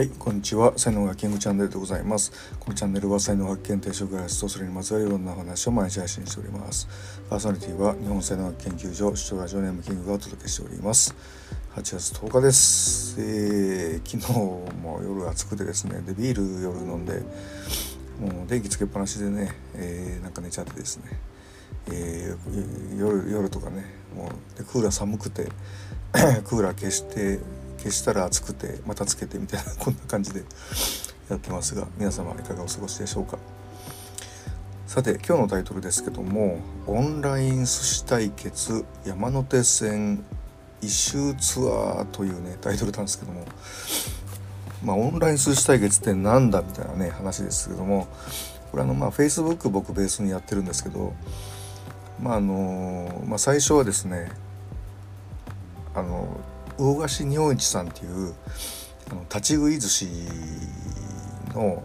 はい、こんにちは。才能がキングチャンネルでございます。このチャンネルは才能発見、定食開発とそれにまつわるいろんな話を毎日配信しております。パーソナリティは日本才能学研究所視聴ラジオネームキングがお届けしております。8月10日です。えー、昨日も夜暑くてですね、でビール夜飲んで、もう電気つけっぱなしでね、えー、なんか寝ちゃってですね。えー、夜夜とかねもうでクーラー寒くて クーラー消して消したら暑くてまたつけてみたいなこんな感じでやってますが皆様いかがお過ごしでしょうか。さて今日のタイトルですけども「オンライン寿司対決山手線一周ツアー」というねタイトルなんですけどもまあオンライン寿司対決ってなんだみたいなね話ですけどもこれあのまあ Facebook 僕ベースにやってるんですけどまああのまあ最初はですねあの魚河岸日本一さんっていうあの立ち食い寿司の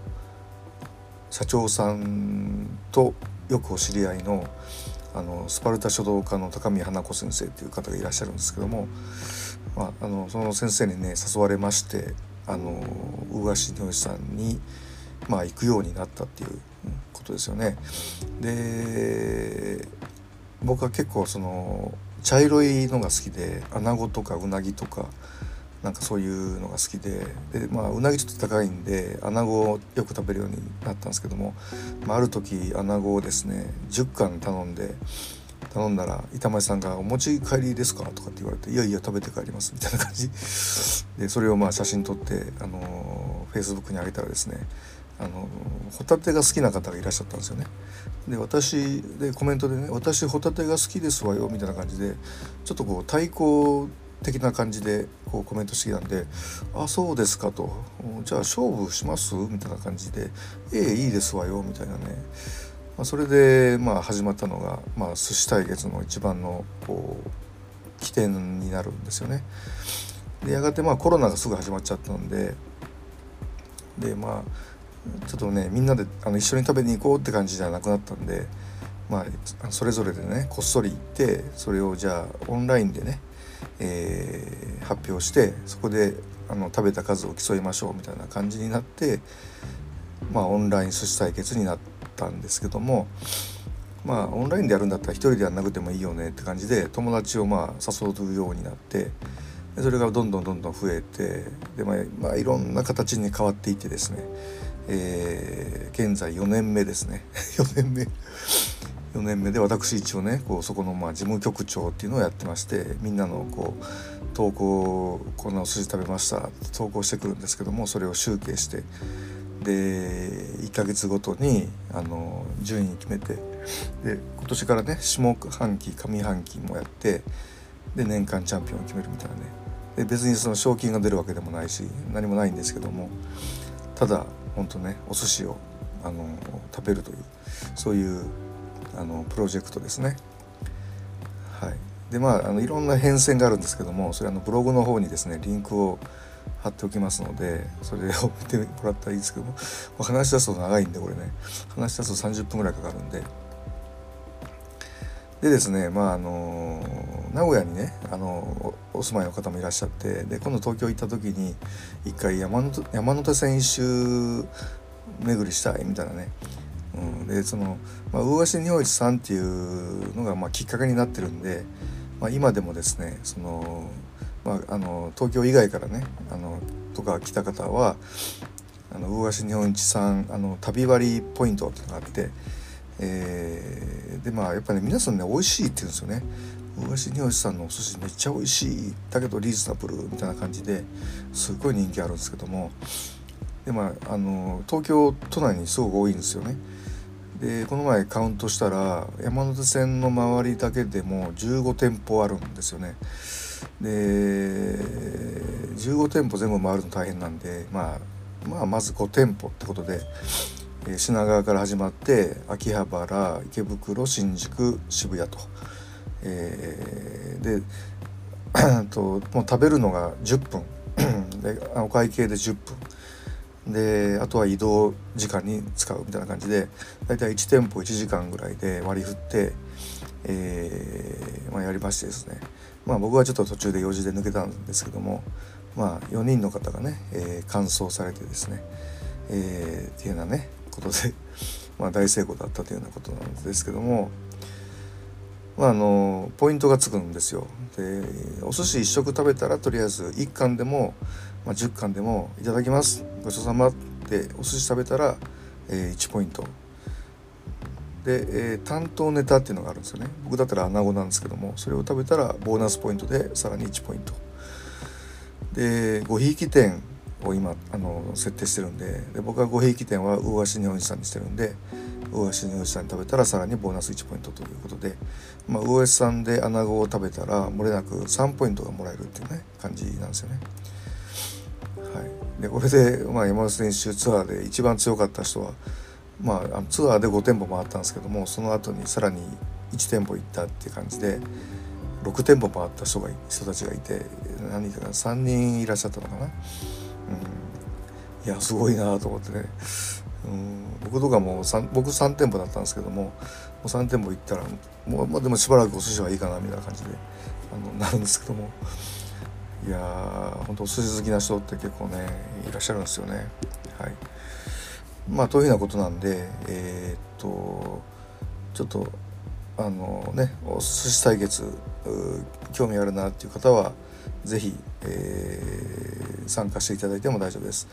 社長さんとよくお知り合いのあのスパルタ書道家の高見花子先生っていう方がいらっしゃるんですけども、まあ、あのその先生にね誘われましてあの魚河岸日本一さんに、まあ、行くようになったっていうことですよね。で僕は結構その茶色いのが好きで穴子とかうなぎとかなんかそういうのが好きでで、まあ、うなぎちょっと高いんで穴子をよく食べるようになったんですけども、まあ、ある時穴子をですね10貫頼んで頼んだら板前さんが「お持ち帰りですか?」とかって言われて「いやいや食べて帰ります」みたいな感じでそれをまあ写真撮ってあのフェイスブックに上げたらですねあのホタテが好きな方がいらっしゃったんですよね。で私でコメントでね「私ホタテが好きですわよ」みたいな感じでちょっとこう対抗的な感じでこうコメントしてきたんで「あそうですか」と「じゃあ勝負します?」みたいな感じで「ええいいですわよ」みたいなね、まあ、それでまあ始まったのが、まあ、寿司対決の一番のこう起点になるんですよね。でやがてまあコロナがすぐ始まっちゃったんででまあちょっとねみんなであの一緒に食べに行こうって感じじゃなくなったんで、まあ、それぞれでねこっそり行ってそれをじゃあオンラインでね、えー、発表してそこであの食べた数を競いましょうみたいな感じになってまあオンライン寿司対決になったんですけどもまあオンラインでやるんだったら一人でやんなくてもいいよねって感じで友達をまあ誘うようになってそれがどんどんどんどん増えてで、まあ、まあいろんな形に変わっていってですねえー、現在4年目ですね。4年目。4年目で私一応ねこうそこのまあ事務局長っていうのをやってましてみんなのこう投稿こんなお寿司食べました投稿してくるんですけどもそれを集計してで1ヶ月ごとにあの順位決めてで今年からね下半期上半期もやってで年間チャンピオンを決めるみたいなね。で別にその賞金が出るわけでもないし何もないんですけどもただ本当ねお寿司をあの食べるというそういうあのプロジェクトですね。はい、でまああのいろんな変遷があるんですけどもそれあのブログの方にですねリンクを貼っておきますのでそれを見てもらったらいいですけども話し出すと長いんでこれね。話し出すと30分ぐらいかかるんで。でですねまああの名古屋にねあのお住まいの方もいらっしゃってで今度東京行った時に一回山手山手線一周巡りしたいみたいなね、うん、でその、まあ、魚河岸日本一さんっていうのが、まあ、きっかけになってるんで、まあ、今でもですねその、まあ、あの東京以外からねあのとか来た方はあの魚河岸日本一さんあの旅割ポイントっていうのがあってえー、でまあやっぱりね皆さんね美味しいって言うんですよね。魚河岸日吉さんのお寿司めっちゃ美味しいだけどリーズナブルみたいな感じですっごい人気あるんですけどもでまああの東京都内にすごく多いんですよね。でこの前カウントしたら山手線の周りだけでも15店舗あるんですよね。で15店舗全部回るの大変なんで、まあ、まあまず5店舗ってことで品川から始まって秋葉原池袋新宿渋谷と、えー、で ともう食べるのが10分。でお会計で10分。であとは移動時間に使うみたいな感じで大体1店舗1時間ぐらいで割り振って、えーまあ、やりましてですね。まあ僕はちょっと途中で用事で抜けたんですけどもまあ4人の方がね、えー、完走されてですね、えー、っていうようなねことで、ま、大成功だったというようなことなんですけども、まあ、あのポイントがつくんですよ。でお寿司1食食べたらとりあえず1貫でも、まあ、10貫でも「いただきます。ごちそうさま」ってお寿司食べたら、えー、1ポイント。で、えー、担当ネタっていうのがあるんですよね。僕だったら穴子なんですけどもそれを食べたらボーナスポイントでさらに1ポイント。でごひいき店。を今あの設定してるんでで僕はごひいき店は魚足日本一さんにしてるんで魚足日本一さんに食べたらさらにボーナス1ポイントということで、まあ、魚足さんで穴子を食べたら漏れなく3ポイントがもらえるっていうね感じなんですよね。はい、でこれで、まあ、山本選手ツアーで一番強かった人はまあ、ツアーで5店舗回ったんですけどもその後にさらに1店舗行ったっていう感じで6店舗回った人が人たちがいて何人か3人いらっしゃったのかな、うん、いやすごいなと思ってね、うん、僕とかも僕3店舗だったんですけどももう3店舗行ったらもう、まあ、でもしばらくお寿司はいいかなみたいな感じであのなるんですけども。いやー本当お寿司好きな人って結構ねいらっしゃるんですよね。はい。まあというようなことなんでえー、っとちょっとあのねお寿司対決興味あるなっていう方は是非、えー、参加していただいても大丈夫です。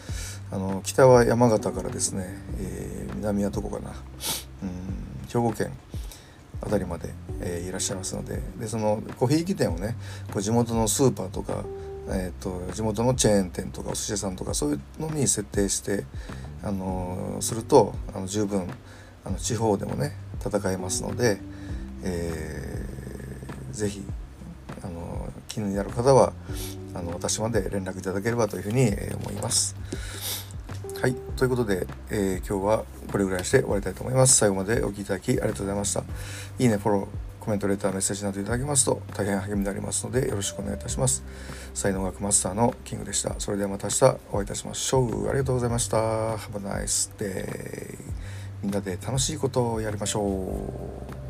あの北は山形からですね、えー、南はどこかなうん兵庫県辺りまで、えー、いらっしゃいますのででそのコーヒー機店をねこう地元のスーパーとか、えーと、地元のチェーン店とかお寿司屋さんとかそういうのに設定してあのするとあの十分あの地方でもね戦えますので、えー、ぜひ気になる方はあの私まで連絡いただければというふうに、え思います。はい。ということで、えー、今日はこれぐらいにして終わりたいと思います。最後までお聴きいただきありがとうございました。いいね、フォロー、コメント、レター、メッセージなどいただけますと大変励みになりますのでよろしくお願いいたします。才能学マスターのキングでした。それではまた明日お会いいたしましょう。ありがとうございました。Have a nice day. みんなで楽しいことをやりましょう。